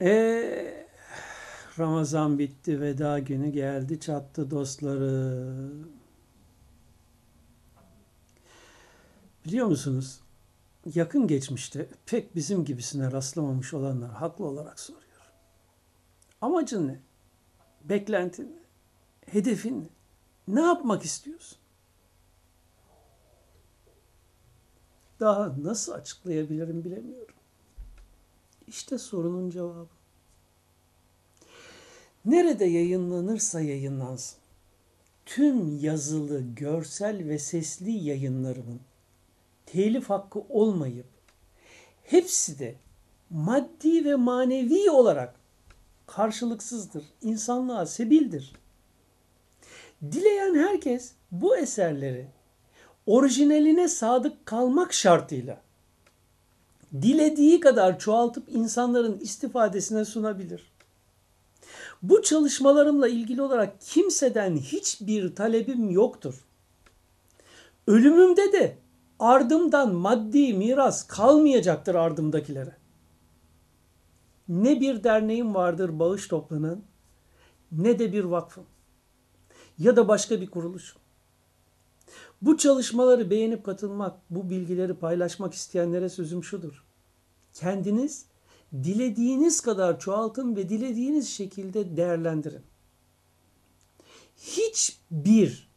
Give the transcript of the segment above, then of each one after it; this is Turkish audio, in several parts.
E Ramazan bitti, veda günü geldi, çattı dostları. Biliyor musunuz? Yakın geçmişte pek bizim gibisine rastlamamış olanlar haklı olarak soruyor. Amacın ne? Beklentin ne? Hedefin ne? Ne yapmak istiyorsun? Daha nasıl açıklayabilirim bilemiyorum. İşte sorunun cevabı. Nerede yayınlanırsa yayınlansın. Tüm yazılı, görsel ve sesli yayınlarımın telif hakkı olmayıp hepsi de maddi ve manevi olarak karşılıksızdır. İnsanlığa sebildir. Dileyen herkes bu eserleri orijinaline sadık kalmak şartıyla dilediği kadar çoğaltıp insanların istifadesine sunabilir. Bu çalışmalarımla ilgili olarak kimseden hiçbir talebim yoktur. Ölümümde de ardımdan maddi miras kalmayacaktır ardımdakilere. Ne bir derneğim vardır bağış toplanan ne de bir vakfım ya da başka bir kuruluş. Bu çalışmaları beğenip katılmak, bu bilgileri paylaşmak isteyenlere sözüm şudur. Kendiniz dilediğiniz kadar çoğaltın ve dilediğiniz şekilde değerlendirin. Hiçbir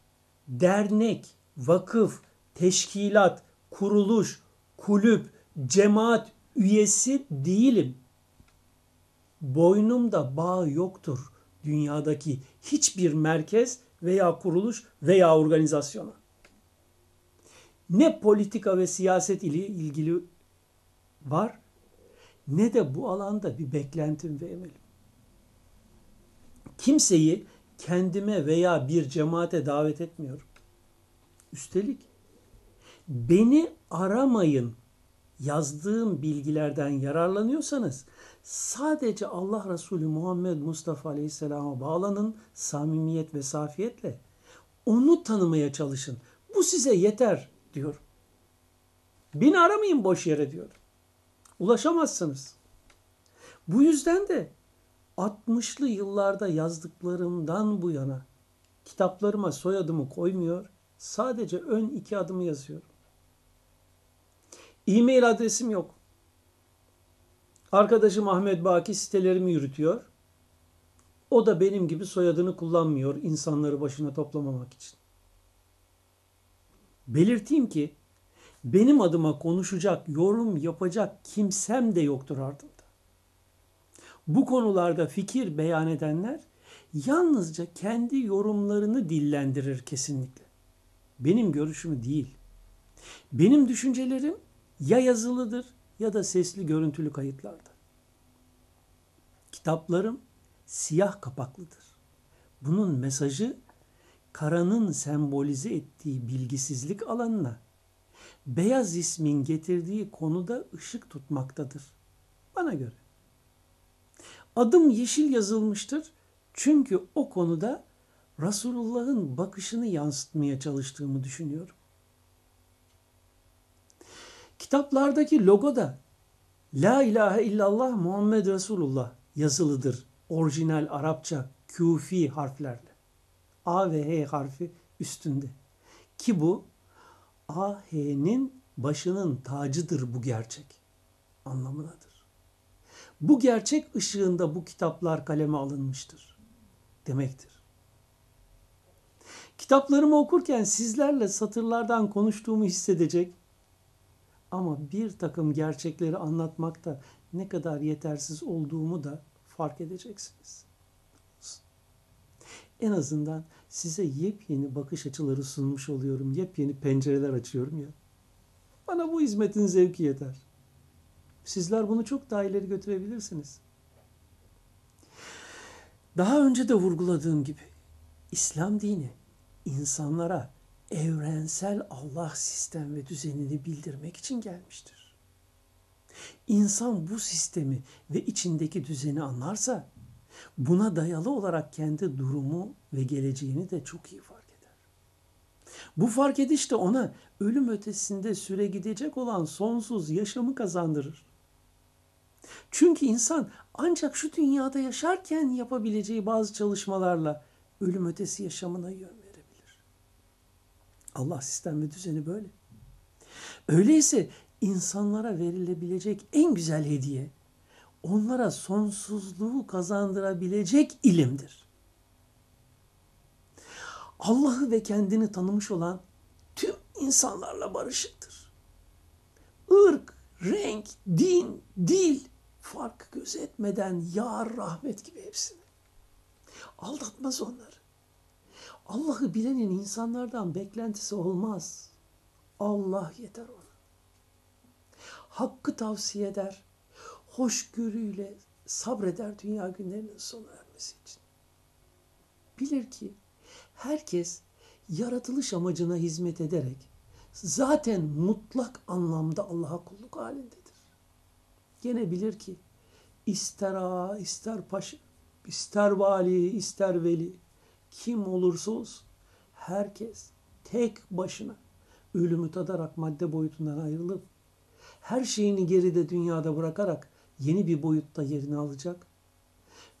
dernek, vakıf, teşkilat, kuruluş, kulüp, cemaat üyesi değilim. Boynumda bağ yoktur dünyadaki hiçbir merkez veya kuruluş veya organizasyona. Ne politika ve siyaset ile ilgili var ne de bu alanda bir beklentim ve emelim. Kimseyi kendime veya bir cemaate davet etmiyorum. Üstelik beni aramayın yazdığım bilgilerden yararlanıyorsanız sadece Allah Resulü Muhammed Mustafa Aleyhisselam'a bağlanın samimiyet ve safiyetle. Onu tanımaya çalışın. Bu size yeter diyor. Beni aramayın boş yere diyor. Ulaşamazsınız. Bu yüzden de 60'lı yıllarda yazdıklarımdan bu yana kitaplarıma soyadımı koymuyor. Sadece ön iki adımı yazıyorum. E-mail adresim yok. Arkadaşım Ahmet Baki sitelerimi yürütüyor. O da benim gibi soyadını kullanmıyor insanları başına toplamamak için. Belirteyim ki benim adıma konuşacak, yorum yapacak kimsem de yoktur ardında. Bu konularda fikir beyan edenler yalnızca kendi yorumlarını dillendirir kesinlikle. Benim görüşümü değil. Benim düşüncelerim ya yazılıdır ya da sesli görüntülü kayıtlarda. Kitaplarım siyah kapaklıdır. Bunun mesajı karanın sembolize ettiği bilgisizlik alanına beyaz ismin getirdiği konuda ışık tutmaktadır. Bana göre. Adım yeşil yazılmıştır çünkü o konuda Resulullah'ın bakışını yansıtmaya çalıştığımı düşünüyorum. Kitaplardaki logo da La ilahe illallah Muhammed Resulullah yazılıdır. Orijinal Arapça küfi harflerle. A ve H harfi üstünde. Ki bu A, H'nin başının tacıdır bu gerçek anlamındadır. Bu gerçek ışığında bu kitaplar kaleme alınmıştır demektir. Kitaplarımı okurken sizlerle satırlardan konuştuğumu hissedecek ama bir takım gerçekleri anlatmakta ne kadar yetersiz olduğumu da fark edeceksiniz. En azından size yepyeni bakış açıları sunmuş oluyorum. Yepyeni pencereler açıyorum ya. Bana bu hizmetin zevki yeter. Sizler bunu çok daha ileri götürebilirsiniz. Daha önce de vurguladığım gibi İslam dini insanlara evrensel Allah sistem ve düzenini bildirmek için gelmiştir. İnsan bu sistemi ve içindeki düzeni anlarsa buna dayalı olarak kendi durumu ve geleceğini de çok iyi fark eder. Bu fark ediş de ona ölüm ötesinde süre gidecek olan sonsuz yaşamı kazandırır. Çünkü insan ancak şu dünyada yaşarken yapabileceği bazı çalışmalarla ölüm ötesi yaşamına yön verebilir. Allah sistem ve düzeni böyle. Öyleyse insanlara verilebilecek en güzel hediye onlara sonsuzluğu kazandırabilecek ilimdir. Allah'ı ve kendini tanımış olan tüm insanlarla barışıktır. Irk, renk, din, dil fark gözetmeden yar rahmet gibi hepsini. Aldatmaz onları. Allah'ı bilenin insanlardan beklentisi olmaz. Allah yeter ona. Hakkı tavsiye eder. Hoşgörüyle sabreder dünya günlerinin sona ermesi için. Bilir ki herkes yaratılış amacına hizmet ederek zaten mutlak anlamda Allah'a kulluk halindedir. Gene bilir ki ister ağa, ister paşa, ister vali, ister veli, kim olursa olsun herkes tek başına ölümü tadarak madde boyutundan ayrılıp her şeyini geride dünyada bırakarak yeni bir boyutta yerini alacak.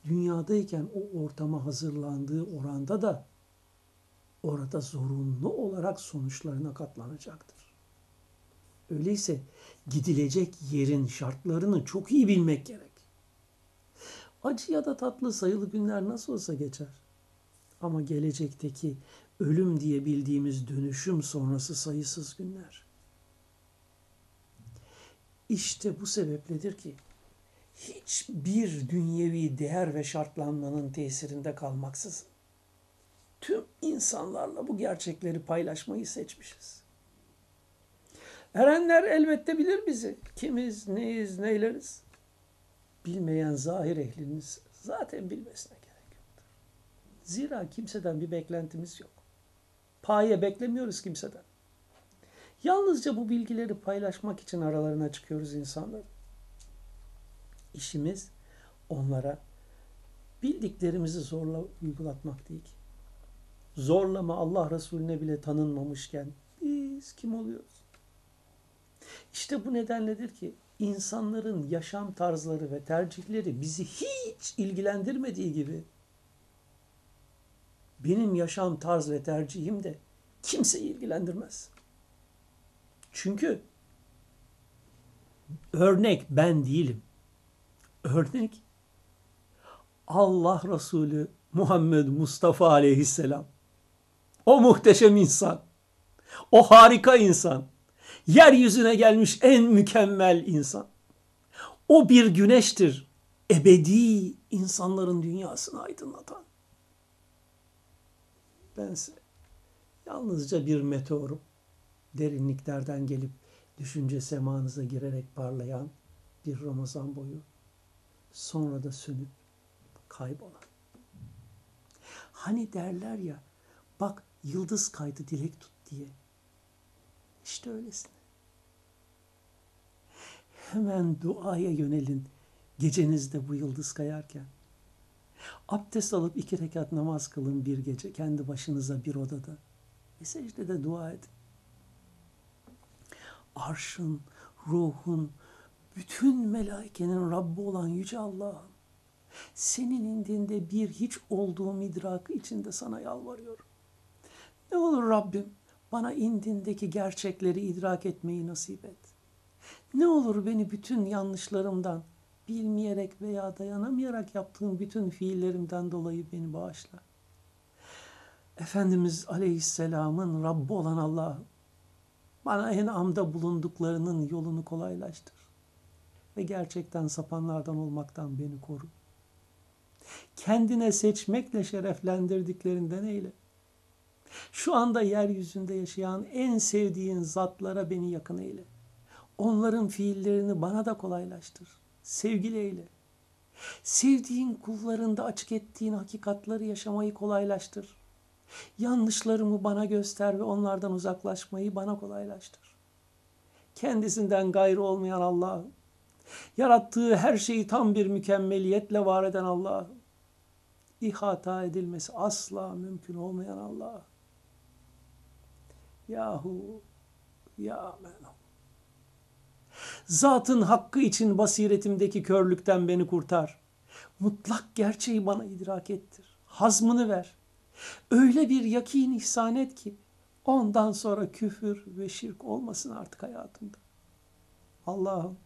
Dünyadayken o ortama hazırlandığı oranda da orada zorunlu olarak sonuçlarına katlanacaktır. Öyleyse gidilecek yerin şartlarını çok iyi bilmek gerek. Acı ya da tatlı sayılı günler nasıl olsa geçer. Ama gelecekteki ölüm diye bildiğimiz dönüşüm sonrası sayısız günler. İşte bu sebepledir ki hiçbir dünyevi değer ve şartlanmanın tesirinde kalmaksızın tüm insanlarla bu gerçekleri paylaşmayı seçmişiz. Erenler elbette bilir bizi. Kimiz, neyiz, neyleriz. Bilmeyen zahir ehliniz zaten bilmesine gerek yoktur. Zira kimseden bir beklentimiz yok. Paye beklemiyoruz kimseden. Yalnızca bu bilgileri paylaşmak için aralarına çıkıyoruz insanlar. İşimiz onlara bildiklerimizi zorla uygulatmak değil. Zorlama Allah Resulüne bile tanınmamışken biz kim oluyoruz? İşte bu nedenledir ki insanların yaşam tarzları ve tercihleri bizi hiç ilgilendirmediği gibi benim yaşam tarz ve tercihim de kimseyi ilgilendirmez. Çünkü örnek ben değilim. Örnek Allah Resulü Muhammed Mustafa Aleyhisselam. O muhteşem insan. O harika insan. Yeryüzüne gelmiş en mükemmel insan. O bir güneştir. Ebedi insanların dünyasını aydınlatan. Bense yalnızca bir meteorum. Derinliklerden gelip düşünce semanıza girerek parlayan bir Ramazan boyu. Sonra da sönüp kaybolan. Hani derler ya bak yıldız kaydı dilek tut diye. İşte öylesine. Hemen duaya yönelin gecenizde bu yıldız kayarken. Abdest alıp iki rekat namaz kılın bir gece kendi başınıza bir odada. Ve secdede dua edin. Arşın, ruhun, bütün melaikenin Rabbi olan Yüce Allah'ım. Senin indinde bir hiç olduğum idrakı içinde sana yalvarıyorum. Ne olur Rabbim bana indindeki gerçekleri idrak etmeyi nasip et. Ne olur beni bütün yanlışlarımdan, bilmeyerek veya dayanamayarak yaptığım bütün fiillerimden dolayı beni bağışla. Efendimiz Aleyhisselam'ın Rabbi olan Allah'ım, bana en amda bulunduklarının yolunu kolaylaştır. Ve gerçekten sapanlardan olmaktan beni koru. Kendine seçmekle şereflendirdiklerinden eyle. Şu anda yeryüzünde yaşayan en sevdiğin zatlara beni yakın eyle. Onların fiillerini bana da kolaylaştır. Sevgili eyle. Sevdiğin kullarında açık ettiğin hakikatları yaşamayı kolaylaştır. Yanlışlarımı bana göster ve onlardan uzaklaşmayı bana kolaylaştır. Kendisinden gayrı olmayan Allah'ım, yarattığı her şeyi tam bir mükemmeliyetle var eden Allah'ım, ihata edilmesi asla mümkün olmayan Allah'ım, Yahu ya men Zatın hakkı için basiretimdeki körlükten beni kurtar. Mutlak gerçeği bana idrak ettir. Hazmını ver. Öyle bir yakin ihsan et ki ondan sonra küfür ve şirk olmasın artık hayatımda. Allah'ım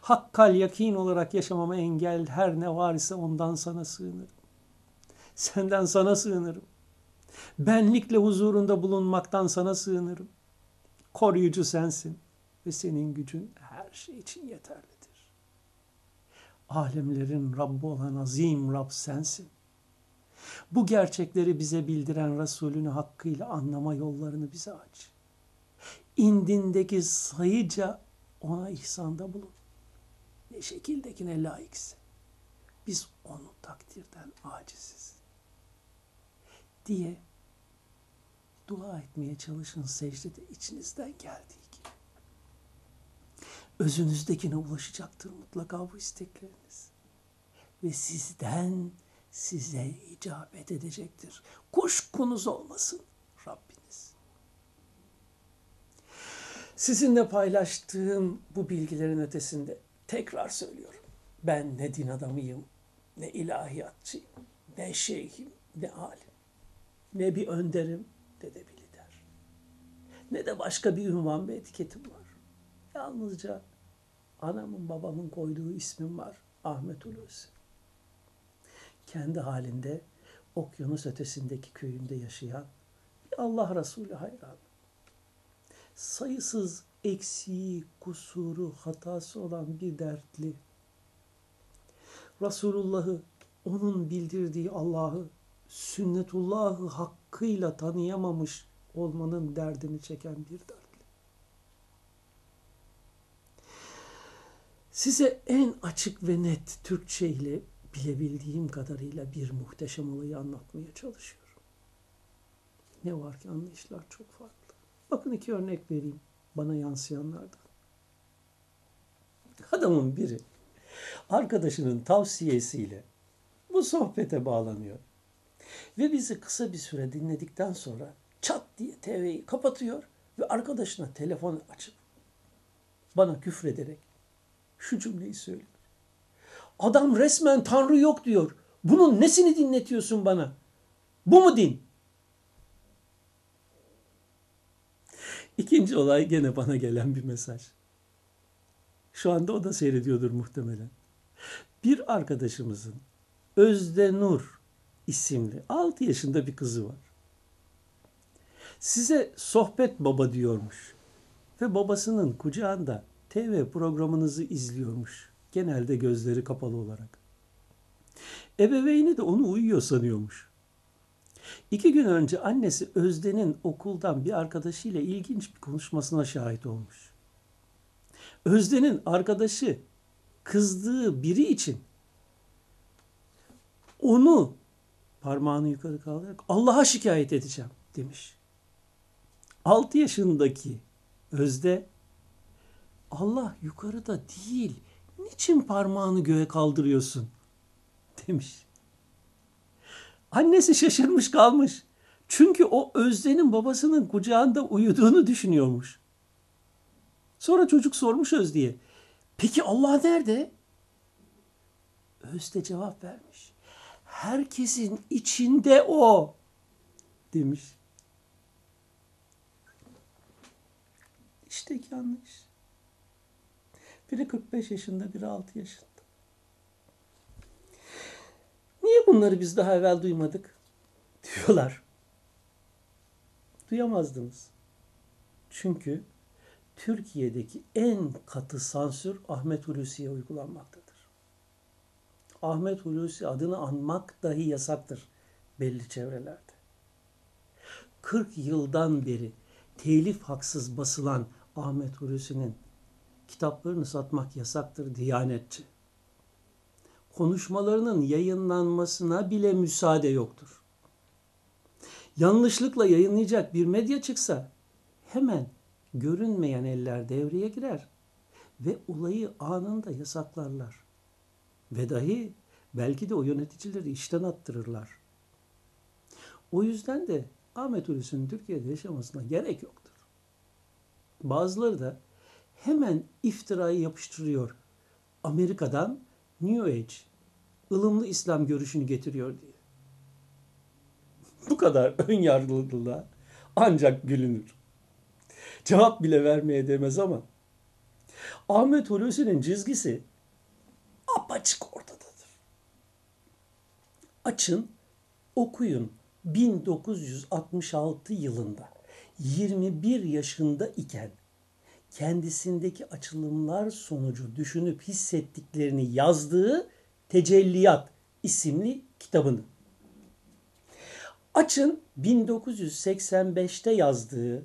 hakkal yakin olarak yaşamama engel her ne var ise ondan sana sığınırım. Senden sana sığınırım. Benlikle huzurunda bulunmaktan sana sığınırım. Koruyucu sensin ve senin gücün her şey için yeterlidir. Alemlerin Rabbi olan azim Rab sensin. Bu gerçekleri bize bildiren Resulünü hakkıyla anlama yollarını bize aç. İndindeki sayıca ona ihsanda bulun. Ne şekildekine layıksın. Biz onu takdirden aciziz. Diye dua etmeye çalışın secdede içinizden geldiği gibi. Özünüzdekine ulaşacaktır mutlaka bu istekleriniz. Ve sizden size icabet edecektir. Kuşkunuz olmasın Rabbiniz. Sizinle paylaştığım bu bilgilerin ötesinde tekrar söylüyorum. Ben ne din adamıyım, ne ilahiyatçıyım, ne şeyhim, ne alim, ne bir önderim, ne de bir lider. Ne de başka bir ünvan ve etiketim var. Yalnızca anamın babamın koyduğu ismim var. Ahmet Hulusi. Kendi halinde okyanus ötesindeki köyünde yaşayan bir Allah Resulü hayran. Sayısız eksiği, kusuru, hatası olan bir dertli. Resulullah'ı, onun bildirdiği Allah'ı, sünnetullahı hakkıyla tanıyamamış olmanın derdini çeken bir dertli. Size en açık ve net Türkçe ile bilebildiğim kadarıyla bir muhteşem olayı anlatmaya çalışıyorum. Ne var ki anlayışlar çok farklı. Bakın iki örnek vereyim bana yansıyanlardan. Adamın biri arkadaşının tavsiyesiyle bu sohbete bağlanıyor. Ve bizi kısa bir süre dinledikten sonra çat diye TV'yi kapatıyor ve arkadaşına telefon açıp bana küfrederek şu cümleyi söylüyor. Adam resmen Tanrı yok diyor. Bunun nesini dinletiyorsun bana? Bu mu din? İkinci olay gene bana gelen bir mesaj. Şu anda o da seyrediyordur muhtemelen. Bir arkadaşımızın Özde Nur isimli 6 yaşında bir kızı var. Size sohbet baba diyormuş. Ve babasının kucağında TV programınızı izliyormuş. Genelde gözleri kapalı olarak. Ebeveyni de onu uyuyor sanıyormuş. İki gün önce annesi Özde'nin okuldan bir arkadaşıyla ilginç bir konuşmasına şahit olmuş. Özde'nin arkadaşı kızdığı biri için onu parmağını yukarı kaldırarak Allah'a şikayet edeceğim demiş. 6 yaşındaki Özde Allah yukarıda değil niçin parmağını göğe kaldırıyorsun demiş. Annesi şaşırmış kalmış. Çünkü o Özde'nin babasının kucağında uyuduğunu düşünüyormuş. Sonra çocuk sormuş Özde'ye. Peki Allah nerede? Özde cevap vermiş. Herkesin içinde o demiş. İşte yanlış. Biri 45 yaşında, biri 6 yaşında. Niye bunları biz daha evvel duymadık? Diyorlar. Duyamazdınız. Çünkü Türkiye'deki en katı sansür Ahmet Hulusi'ye uygulanmaktadır. Ahmet Hulusi adını anmak dahi yasaktır belli çevrelerde. 40 yıldan beri telif haksız basılan Ahmet Hulusi'nin kitaplarını satmak yasaktır Diyanetçi konuşmalarının yayınlanmasına bile müsaade yoktur. Yanlışlıkla yayınlayacak bir medya çıksa hemen görünmeyen eller devreye girer ve olayı anında yasaklarlar. Ve dahi belki de o yöneticileri işten attırırlar. O yüzden de Ahmet Hulusi'nin Türkiye'de yaşamasına gerek yoktur. Bazıları da hemen iftirayı yapıştırıyor. Amerika'dan New Age, ılımlı İslam görüşünü getiriyor diye. Bu kadar ön yargılılığa ancak gülünür. Cevap bile vermeye demez ama Ahmet Hulusi'nin çizgisi apaçık ortadadır. Açın, okuyun. 1966 yılında 21 yaşında iken kendisindeki açılımlar sonucu düşünüp hissettiklerini yazdığı Tecelliyat isimli kitabını. Açın 1985'te yazdığı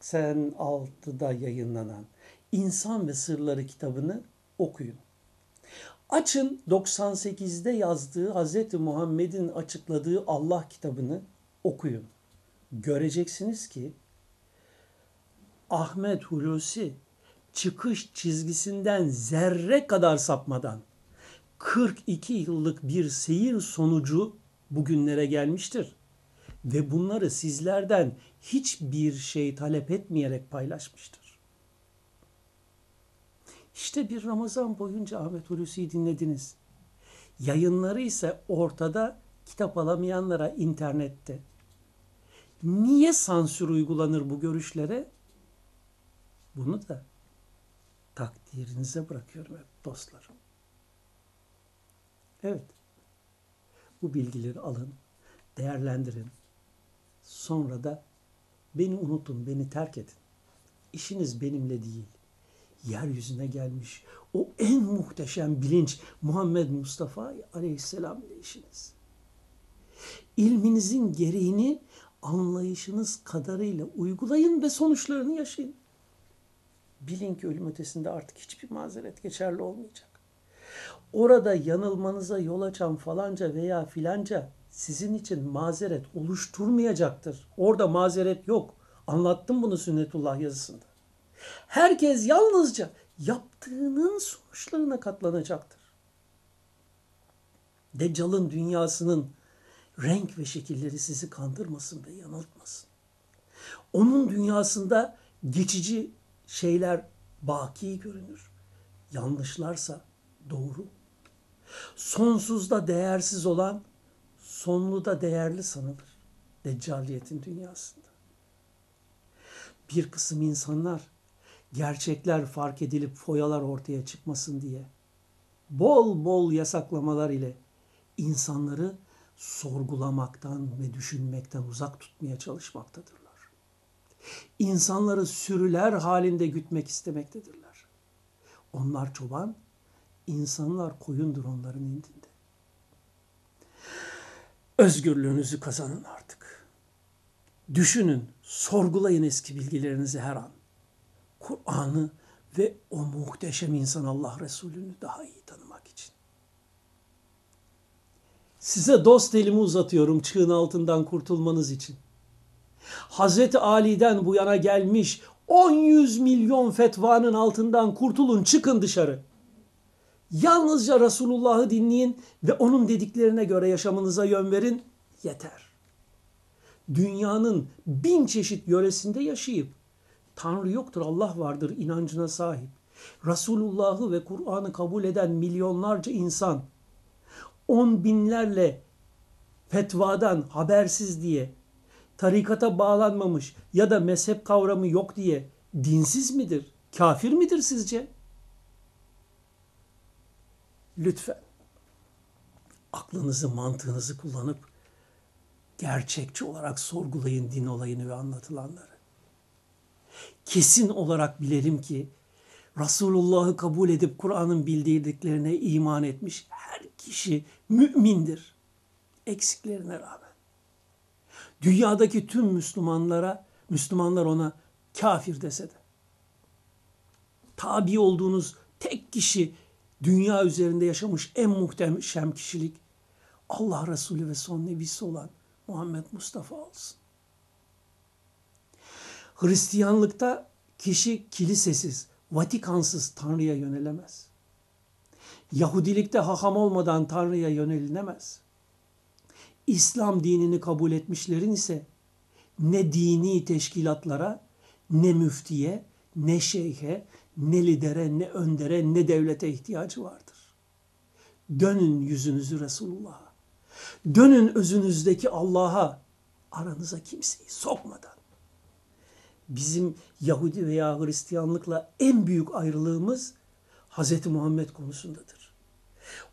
86'da yayınlanan İnsan ve Sırları kitabını okuyun. Açın 98'de yazdığı Hz. Muhammed'in açıkladığı Allah kitabını okuyun. Göreceksiniz ki Ahmet Hulusi çıkış çizgisinden zerre kadar sapmadan 42 yıllık bir seyir sonucu bugünlere gelmiştir. Ve bunları sizlerden hiçbir şey talep etmeyerek paylaşmıştır. İşte bir Ramazan boyunca Ahmet Hulusi'yi dinlediniz. Yayınları ise ortada kitap alamayanlara internette. Niye sansür uygulanır bu görüşlere? Bunu da takdirinize bırakıyorum hep dostlarım. Evet. Bu bilgileri alın, değerlendirin. Sonra da beni unutun, beni terk edin. İşiniz benimle değil yeryüzüne gelmiş o en muhteşem bilinç Muhammed Mustafa Aleyhisselam ile işiniz. İlminizin gereğini anlayışınız kadarıyla uygulayın ve sonuçlarını yaşayın. Bilin ki ölüm ötesinde artık hiçbir mazeret geçerli olmayacak. Orada yanılmanıza yol açan falanca veya filanca sizin için mazeret oluşturmayacaktır. Orada mazeret yok. Anlattım bunu sünnetullah yazısında. Herkes yalnızca yaptığının sonuçlarına katlanacaktır. Deccal'ın dünyasının renk ve şekilleri sizi kandırmasın ve yanıltmasın. Onun dünyasında geçici şeyler baki görünür. Yanlışlarsa doğru. Sonsuzda değersiz olan sonlu değerli sanılır. Deccaliyetin dünyasında. Bir kısım insanlar gerçekler fark edilip foyalar ortaya çıkmasın diye bol bol yasaklamalar ile insanları sorgulamaktan ve düşünmekten uzak tutmaya çalışmaktadırlar. İnsanları sürüler halinde gütmek istemektedirler. Onlar çoban, insanlar koyundur onların indinde. Özgürlüğünüzü kazanın artık. Düşünün, sorgulayın eski bilgilerinizi her an. Kur'an'ı ve o muhteşem insan Allah Resulü'nü daha iyi tanımak için. Size dost elimi uzatıyorum çığın altından kurtulmanız için. Hazreti Ali'den bu yana gelmiş 10 yüz milyon fetvanın altından kurtulun çıkın dışarı. Yalnızca Resulullah'ı dinleyin ve onun dediklerine göre yaşamınıza yön verin yeter. Dünyanın bin çeşit yöresinde yaşayıp Tanrı yoktur, Allah vardır inancına sahip. Resulullah'ı ve Kur'an'ı kabul eden milyonlarca insan on binlerle fetvadan habersiz diye tarikata bağlanmamış ya da mezhep kavramı yok diye dinsiz midir? Kafir midir sizce? Lütfen aklınızı, mantığınızı kullanıp gerçekçi olarak sorgulayın din olayını ve anlatılanları kesin olarak bilelim ki Resulullah'ı kabul edip Kur'an'ın bildirdiklerine iman etmiş her kişi mümindir. Eksiklerine rağmen. Dünyadaki tüm Müslümanlara, Müslümanlar ona kafir dese de. Tabi olduğunuz tek kişi dünya üzerinde yaşamış en muhteşem kişilik Allah Resulü ve son nebisi olan Muhammed Mustafa olsun. Hristiyanlıkta kişi kilisesiz, Vatikansız Tanrı'ya yönelemez. Yahudilikte haham olmadan Tanrı'ya yönelinemez. İslam dinini kabul etmişlerin ise ne dini teşkilatlara, ne müftiye, ne şeyhe, ne lidere, ne öndere, ne devlete ihtiyacı vardır. Dönün yüzünüzü Resulullah'a. Dönün özünüzdeki Allah'a. Aranıza kimseyi sokmadan. Bizim Yahudi veya Hristiyanlıkla en büyük ayrılığımız Hz. Muhammed konusundadır.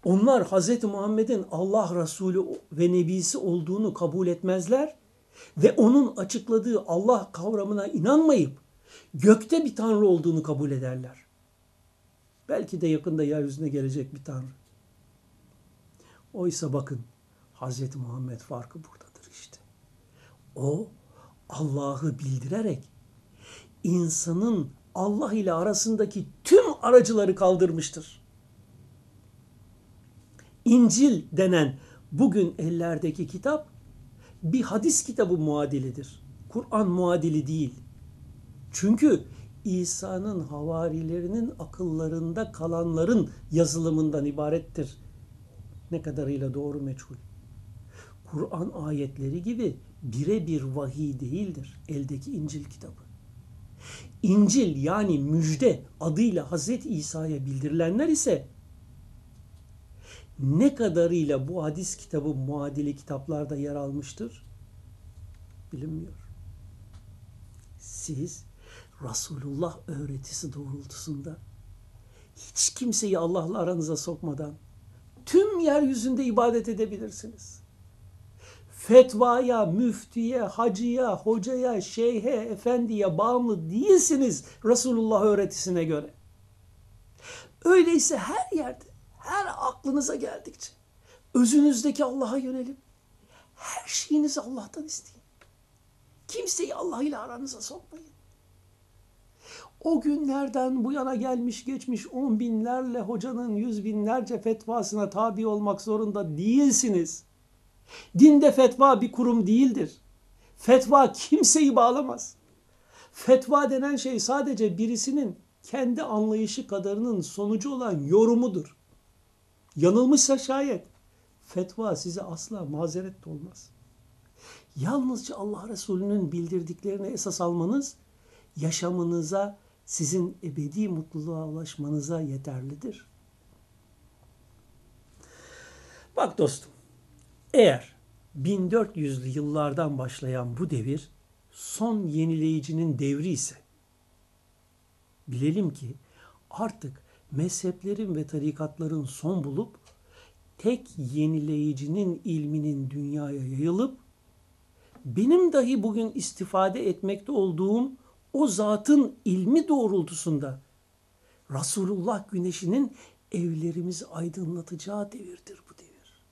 Onlar Hz. Muhammed'in Allah Resulü ve Nebisi olduğunu kabul etmezler ve onun açıkladığı Allah kavramına inanmayıp gökte bir tanrı olduğunu kabul ederler. Belki de yakında yeryüzüne gelecek bir tanrı. Oysa bakın Hz. Muhammed farkı buradadır işte. O Allah'ı bildirerek insanın Allah ile arasındaki tüm aracıları kaldırmıştır. İncil denen bugün ellerdeki kitap bir hadis kitabı muadilidir. Kur'an muadili değil. Çünkü İsa'nın havarilerinin akıllarında kalanların yazılımından ibarettir. Ne kadarıyla doğru meçhul. Kur'an ayetleri gibi birebir vahiy değildir eldeki İncil kitabı. İncil yani müjde adıyla Hazreti İsa'ya bildirilenler ise ne kadarıyla bu hadis kitabı muadili kitaplarda yer almıştır bilinmiyor. Siz Resulullah öğretisi doğrultusunda hiç kimseyi Allah'la aranıza sokmadan tüm yeryüzünde ibadet edebilirsiniz. Fetvaya, müftiye, hacıya, hocaya, şeyhe, efendiye bağımlı değilsiniz Resulullah öğretisine göre. Öyleyse her yerde, her aklınıza geldikçe özünüzdeki Allah'a yönelip her şeyinizi Allah'tan isteyin. Kimseyi Allah ile aranıza sokmayın. O günlerden bu yana gelmiş geçmiş on binlerle hocanın yüz binlerce fetvasına tabi olmak zorunda değilsiniz. Dinde fetva bir kurum değildir. Fetva kimseyi bağlamaz. Fetva denen şey sadece birisinin kendi anlayışı kadarının sonucu olan yorumudur. Yanılmışsa şayet fetva size asla mazeret de olmaz. Yalnızca Allah Resulü'nün bildirdiklerini esas almanız yaşamınıza sizin ebedi mutluluğa ulaşmanıza yeterlidir. Bak dostum, eğer 1400'lü yıllardan başlayan bu devir son yenileyicinin devri ise bilelim ki artık mezheplerin ve tarikatların son bulup tek yenileyicinin ilminin dünyaya yayılıp benim dahi bugün istifade etmekte olduğum o zatın ilmi doğrultusunda Resulullah güneşinin evlerimizi aydınlatacağı devirdir bu devir.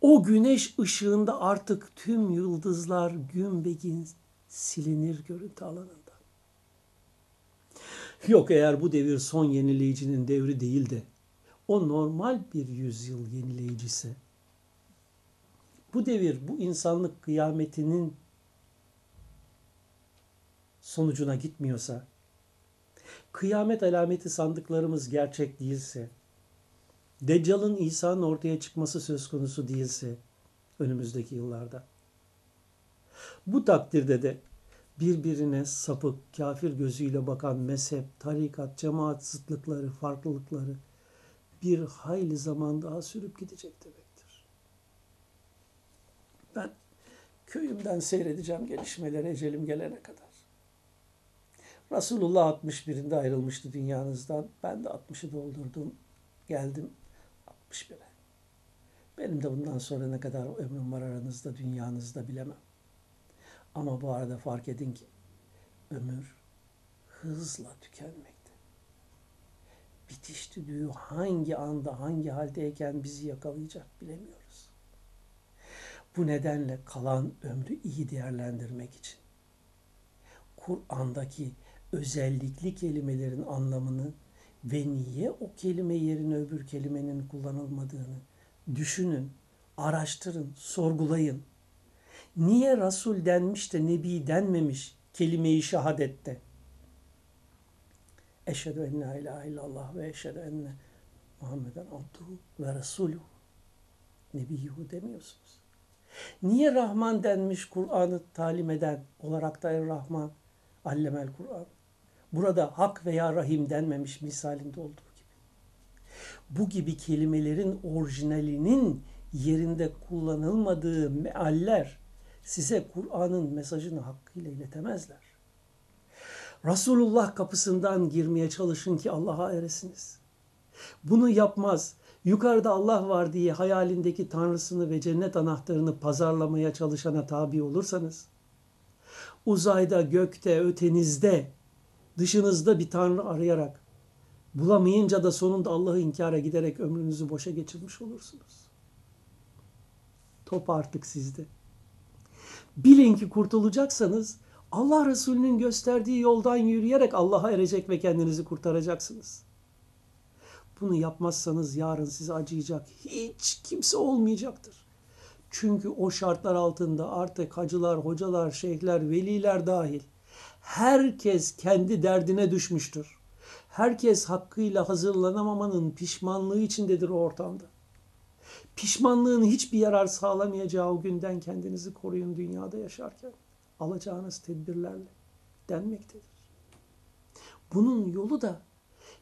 O güneş ışığında artık tüm yıldızlar gün be gün silinir görüntü alanında. Yok eğer bu devir son yenileyicinin devri değil de o normal bir yüzyıl yenileyicisi. Bu devir bu insanlık kıyametinin sonucuna gitmiyorsa, kıyamet alameti sandıklarımız gerçek değilse, Deccal'ın İsa'nın ortaya çıkması söz konusu değilse önümüzdeki yıllarda. Bu takdirde de birbirine sapık, kafir gözüyle bakan mezhep, tarikat, cemaat zıtlıkları, farklılıkları bir hayli zaman daha sürüp gidecek demektir. Ben köyümden seyredeceğim gelişmeleri ecelim gelene kadar. Resulullah 61'inde ayrılmıştı dünyanızdan. Ben de 60'ı doldurdum. Geldim 61'e. Benim de bundan sonra ne kadar ömrüm var aranızda, dünyanızda bilemem. Ama bu arada fark edin ki ömür hızla tükenmekte. Bitiş düdüğü hangi anda, hangi haldeyken bizi yakalayacak bilemiyoruz. Bu nedenle kalan ömrü iyi değerlendirmek için Kur'an'daki özellikli kelimelerin anlamını ve niye o kelime yerine öbür kelimenin kullanılmadığını düşünün, araştırın, sorgulayın. Niye Resul denmiş de Nebi denmemiş kelime-i şehadette? Eşhedü en la ilahe illallah ve eşhedü enne Muhammeden abduhu ve resuluhu. Nebiyyuhu demiyorsunuz. Niye Rahman denmiş Kur'an'ı talim eden olarak da Er-Rahman, Allemel Kur'an? burada hak veya rahim denmemiş misalinde olduğu gibi. Bu gibi kelimelerin orijinalinin yerinde kullanılmadığı mealler size Kur'an'ın mesajını hakkıyla iletemezler. Resulullah kapısından girmeye çalışın ki Allah'a eresiniz. Bunu yapmaz. Yukarıda Allah var diye hayalindeki tanrısını ve cennet anahtarını pazarlamaya çalışana tabi olursanız, uzayda, gökte, ötenizde, dışınızda bir tanrı arayarak, bulamayınca da sonunda Allah'ı inkara giderek ömrünüzü boşa geçirmiş olursunuz. Top artık sizde. Bilin ki kurtulacaksanız Allah Resulü'nün gösterdiği yoldan yürüyerek Allah'a erecek ve kendinizi kurtaracaksınız. Bunu yapmazsanız yarın size acıyacak hiç kimse olmayacaktır. Çünkü o şartlar altında artık hacılar, hocalar, şeyhler, veliler dahil herkes kendi derdine düşmüştür. Herkes hakkıyla hazırlanamamanın pişmanlığı içindedir o ortamda. Pişmanlığın hiçbir yarar sağlamayacağı o günden kendinizi koruyun dünyada yaşarken. Alacağınız tedbirlerle denmektedir. Bunun yolu da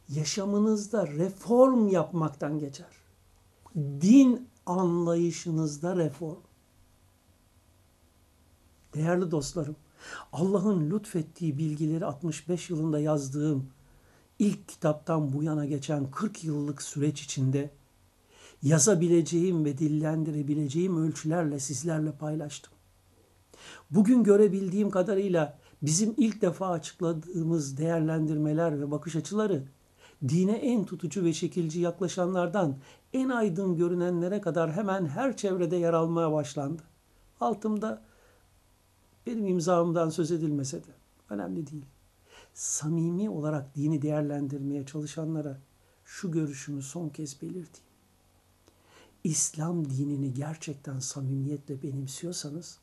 yaşamınızda reform yapmaktan geçer. Din anlayışınızda reform. Değerli dostlarım, Allah'ın lütfettiği bilgileri 65 yılında yazdığım ilk kitaptan bu yana geçen 40 yıllık süreç içinde yazabileceğim ve dillendirebileceğim ölçülerle sizlerle paylaştım. Bugün görebildiğim kadarıyla bizim ilk defa açıkladığımız değerlendirmeler ve bakış açıları dine en tutucu ve şekilci yaklaşanlardan en aydın görünenlere kadar hemen her çevrede yer almaya başlandı. Altımda benim imzamdan söz edilmese de önemli değil. Samimi olarak dini değerlendirmeye çalışanlara şu görüşümü son kez belirteyim. İslam dinini gerçekten samimiyetle benimsiyorsanız,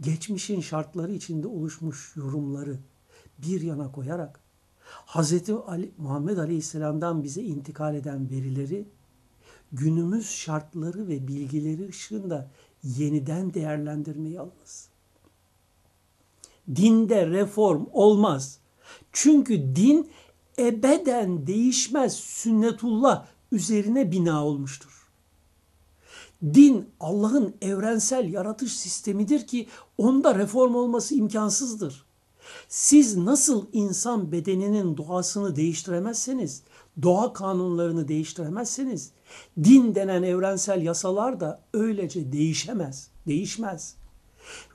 geçmişin şartları içinde oluşmuş yorumları bir yana koyarak Hz. Ali, Muhammed Aleyhisselam'dan bize intikal eden verileri günümüz şartları ve bilgileri ışığında yeniden değerlendirmeyi alınız. Dinde reform olmaz. Çünkü din ebeden değişmez sünnetullah üzerine bina olmuştur. Din Allah'ın evrensel yaratış sistemidir ki onda reform olması imkansızdır. Siz nasıl insan bedeninin doğasını değiştiremezseniz, doğa kanunlarını değiştiremezseniz, din denen evrensel yasalar da öylece değişemez, değişmez.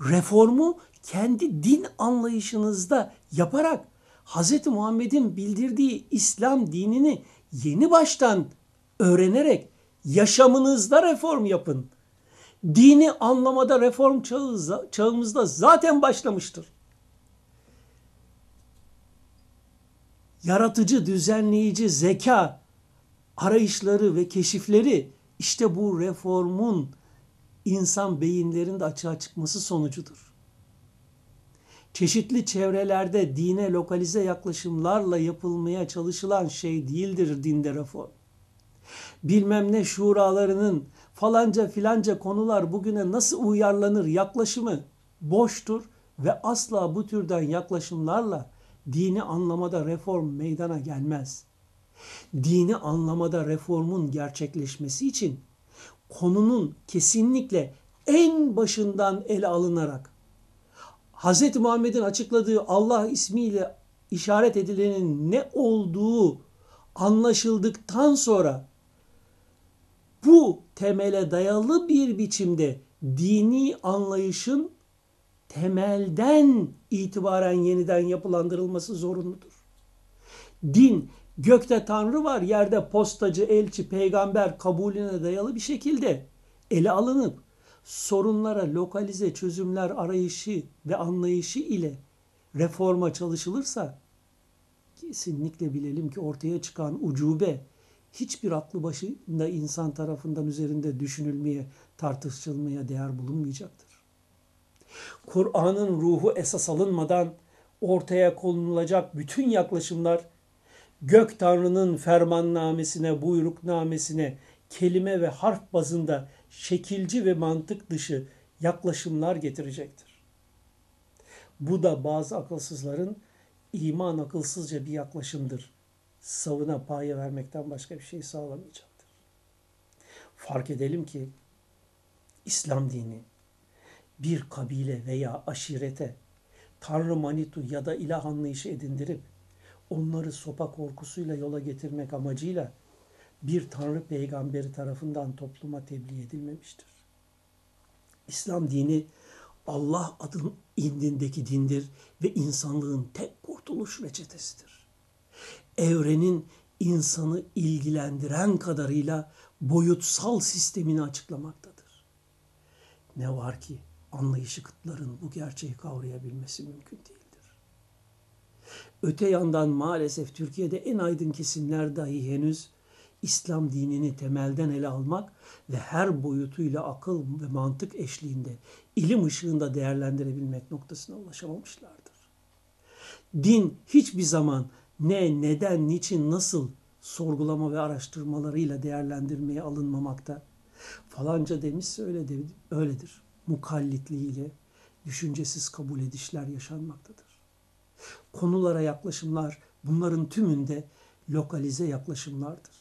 Reformu kendi din anlayışınızda yaparak Hz. Muhammed'in bildirdiği İslam dinini yeni baştan öğrenerek yaşamınızda reform yapın. Dini anlamada reform çağımızda zaten başlamıştır. yaratıcı, düzenleyici zeka arayışları ve keşifleri işte bu reformun insan beyinlerinde açığa çıkması sonucudur. Çeşitli çevrelerde dine lokalize yaklaşımlarla yapılmaya çalışılan şey değildir dinde reform. Bilmem ne şuralarının falanca filanca konular bugüne nasıl uyarlanır yaklaşımı boştur ve asla bu türden yaklaşımlarla dini anlamada reform meydana gelmez. Dini anlamada reformun gerçekleşmesi için konunun kesinlikle en başından ele alınarak Hz. Muhammed'in açıkladığı Allah ismiyle işaret edilenin ne olduğu anlaşıldıktan sonra bu temele dayalı bir biçimde dini anlayışın temelden itibaren yeniden yapılandırılması zorunludur. Din, gökte Tanrı var, yerde postacı, elçi, peygamber kabulüne dayalı bir şekilde ele alınıp sorunlara lokalize çözümler arayışı ve anlayışı ile reforma çalışılırsa kesinlikle bilelim ki ortaya çıkan ucube hiçbir aklı başında insan tarafından üzerinde düşünülmeye, tartışılmaya değer bulunmayacaktır. Kur'an'ın ruhu esas alınmadan ortaya konulacak bütün yaklaşımlar gök tanrının fermannamesine, buyruknamesine, kelime ve harf bazında şekilci ve mantık dışı yaklaşımlar getirecektir. Bu da bazı akılsızların iman akılsızca bir yaklaşımdır. Savına paye vermekten başka bir şey sağlamayacaktır. Fark edelim ki İslam dini bir kabile veya aşirete Tanrı Manitu ya da ilah anlayışı edindirip onları sopa korkusuyla yola getirmek amacıyla bir Tanrı peygamberi tarafından topluma tebliğ edilmemiştir. İslam dini Allah adın indindeki dindir ve insanlığın tek kurtuluş reçetesidir. Evrenin insanı ilgilendiren kadarıyla boyutsal sistemini açıklamaktadır. Ne var ki anlayışı kıtların bu gerçeği kavrayabilmesi mümkün değildir. Öte yandan maalesef Türkiye'de en aydın kesimler dahi henüz İslam dinini temelden ele almak ve her boyutuyla akıl ve mantık eşliğinde, ilim ışığında değerlendirebilmek noktasına ulaşamamışlardır. Din hiçbir zaman ne, neden, niçin, nasıl sorgulama ve araştırmalarıyla değerlendirmeye alınmamakta. Falanca demişse öyle de, öyledir. Mukallitliğiyle düşüncesiz kabul edişler yaşanmaktadır. Konulara yaklaşımlar bunların tümünde lokalize yaklaşımlardır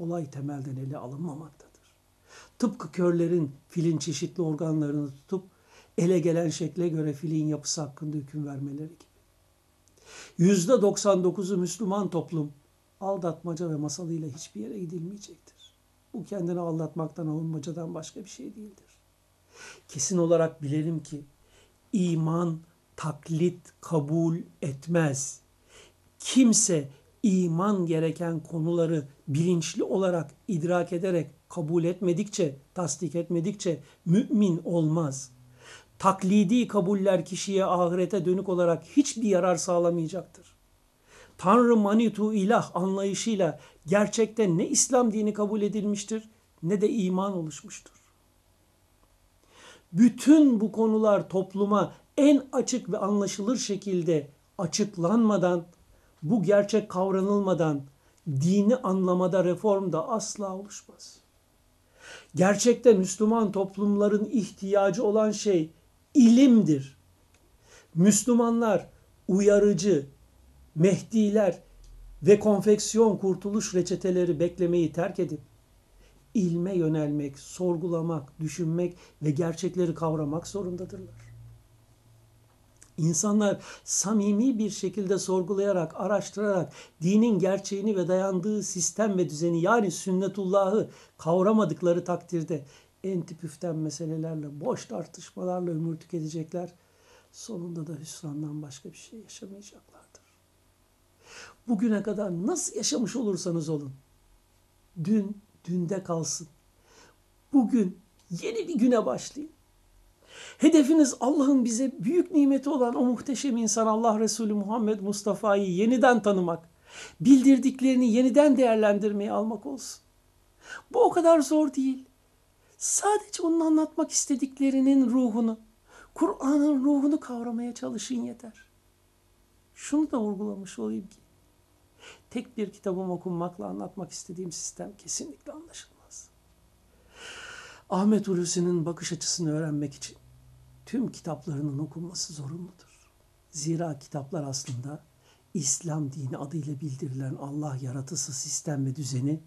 olay temelden ele alınmamaktadır. Tıpkı körlerin filin çeşitli organlarını tutup ele gelen şekle göre filin yapısı hakkında hüküm vermeleri gibi. Yüzde 99'u Müslüman toplum aldatmaca ve masalıyla hiçbir yere gidilmeyecektir. Bu kendini aldatmaktan alınmacadan başka bir şey değildir. Kesin olarak bilelim ki iman taklit kabul etmez. Kimse iman gereken konuları bilinçli olarak idrak ederek kabul etmedikçe, tasdik etmedikçe mümin olmaz. Taklidi kabuller kişiye ahirete dönük olarak hiçbir yarar sağlamayacaktır. Tanrı manitu ilah anlayışıyla gerçekten ne İslam dini kabul edilmiştir ne de iman oluşmuştur. Bütün bu konular topluma en açık ve anlaşılır şekilde açıklanmadan bu gerçek kavranılmadan dini anlamada reform da asla oluşmaz. Gerçekte Müslüman toplumların ihtiyacı olan şey ilimdir. Müslümanlar uyarıcı, mehdiler ve konfeksiyon kurtuluş reçeteleri beklemeyi terk edip ilme yönelmek, sorgulamak, düşünmek ve gerçekleri kavramak zorundadırlar. İnsanlar samimi bir şekilde sorgulayarak, araştırarak dinin gerçeğini ve dayandığı sistem ve düzeni yani sünnetullahı kavramadıkları takdirde enti püften meselelerle, boş tartışmalarla ömür tüketecekler. Sonunda da hüsrandan başka bir şey yaşamayacaklardır. Bugüne kadar nasıl yaşamış olursanız olun, dün dünde kalsın. Bugün yeni bir güne başlayın. Hedefiniz Allah'ın bize büyük nimeti olan o muhteşem insan Allah Resulü Muhammed Mustafa'yı yeniden tanımak, bildirdiklerini yeniden değerlendirmeye almak olsun. Bu o kadar zor değil. Sadece onun anlatmak istediklerinin ruhunu, Kur'an'ın ruhunu kavramaya çalışın yeter. Şunu da vurgulamış olayım ki, tek bir kitabım okunmakla anlatmak istediğim sistem kesinlikle anlaşılmaz. Ahmet Hulusi'nin bakış açısını öğrenmek için tüm kitaplarının okunması zorunludur. Zira kitaplar aslında İslam dini adıyla bildirilen Allah yaratısı sistem ve düzeni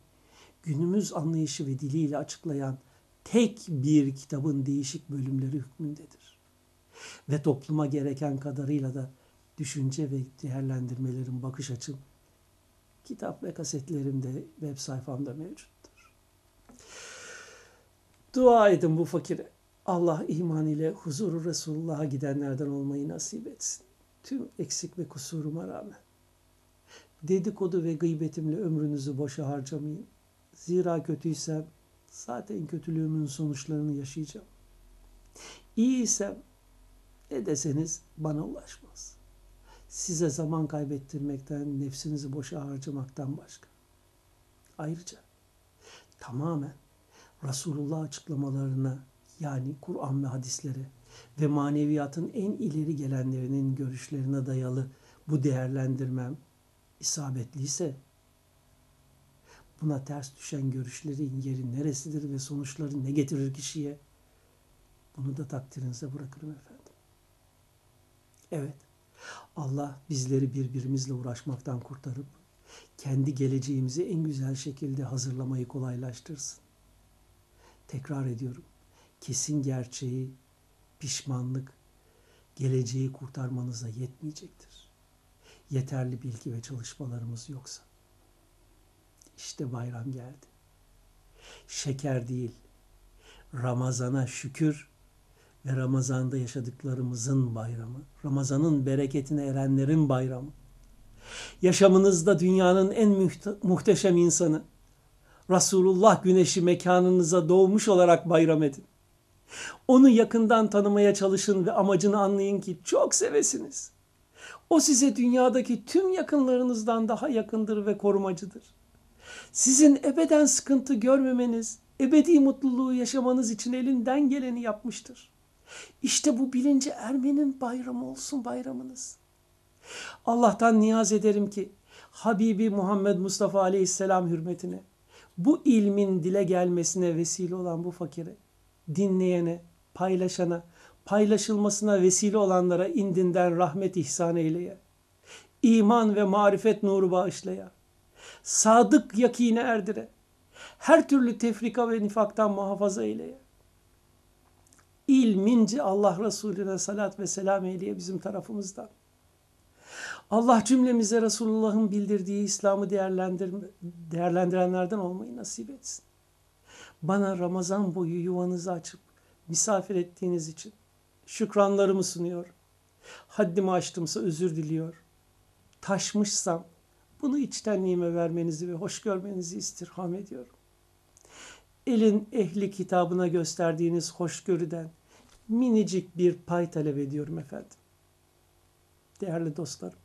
günümüz anlayışı ve diliyle açıklayan tek bir kitabın değişik bölümleri hükmündedir. Ve topluma gereken kadarıyla da düşünce ve değerlendirmelerin bakış açım kitap ve kasetlerimde web sayfamda mevcuttur. Dua edin bu fakire. Allah iman ile huzuru Resulullah'a gidenlerden olmayı nasip etsin. Tüm eksik ve kusuruma rağmen. Dedikodu ve gıybetimle ömrünüzü boşa harcamayın. Zira kötüysem zaten kötülüğümün sonuçlarını yaşayacağım. İyiysem ne deseniz bana ulaşmaz. Size zaman kaybettirmekten, nefsinizi boşa harcamaktan başka. Ayrıca tamamen Resulullah açıklamalarına yani Kur'an ve hadisleri ve maneviyatın en ileri gelenlerinin görüşlerine dayalı bu değerlendirmem isabetliyse buna ters düşen görüşlerin yeri neresidir ve sonuçları ne getirir kişiye bunu da takdirinize bırakırım efendim. Evet, Allah bizleri birbirimizle uğraşmaktan kurtarıp kendi geleceğimizi en güzel şekilde hazırlamayı kolaylaştırsın. Tekrar ediyorum. Kesin gerçeği, pişmanlık, geleceği kurtarmanıza yetmeyecektir. Yeterli bilgi ve çalışmalarımız yoksa. İşte bayram geldi. Şeker değil, Ramazana şükür ve Ramazan'da yaşadıklarımızın bayramı. Ramazan'ın bereketine erenlerin bayramı. Yaşamınızda dünyanın en muhteşem insanı, Resulullah güneşi mekanınıza doğmuş olarak bayram edin. Onu yakından tanımaya çalışın ve amacını anlayın ki çok sevesiniz. O size dünyadaki tüm yakınlarınızdan daha yakındır ve korumacıdır. Sizin ebeden sıkıntı görmemeniz, ebedi mutluluğu yaşamanız için elinden geleni yapmıştır. İşte bu bilince ermenin bayramı olsun bayramınız. Allah'tan niyaz ederim ki Habibi Muhammed Mustafa Aleyhisselam hürmetine bu ilmin dile gelmesine vesile olan bu fakire, dinleyene, paylaşana, paylaşılmasına vesile olanlara indinden rahmet ihsan eyleye. İman ve marifet nuru bağışlaya. Sadık yakine erdire. Her türlü tefrika ve nifaktan muhafaza eyleye. İlmince Allah Resulüne salat ve selam eyleye bizim tarafımızdan. Allah cümlemize Resulullah'ın bildirdiği İslam'ı değerlendir değerlendirenlerden olmayı nasip etsin. Bana Ramazan boyu yuvanızı açıp misafir ettiğiniz için şükranlarımı sunuyor. Haddimi aştımsa özür diliyor. Taşmışsam bunu içtenliğime vermenizi ve hoş görmenizi istirham ediyorum. Elin ehli kitabına gösterdiğiniz hoşgörüden minicik bir pay talep ediyorum efendim. Değerli dostlarım,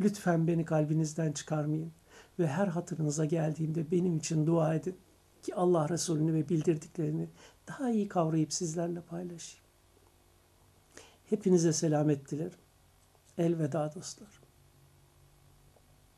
lütfen beni kalbinizden çıkarmayın ve her hatırınıza geldiğimde benim için dua edin ki Allah Resulü'nü ve bildirdiklerini daha iyi kavrayıp sizlerle paylaşayım. Hepinize selamet dilerim. Elveda dostlar.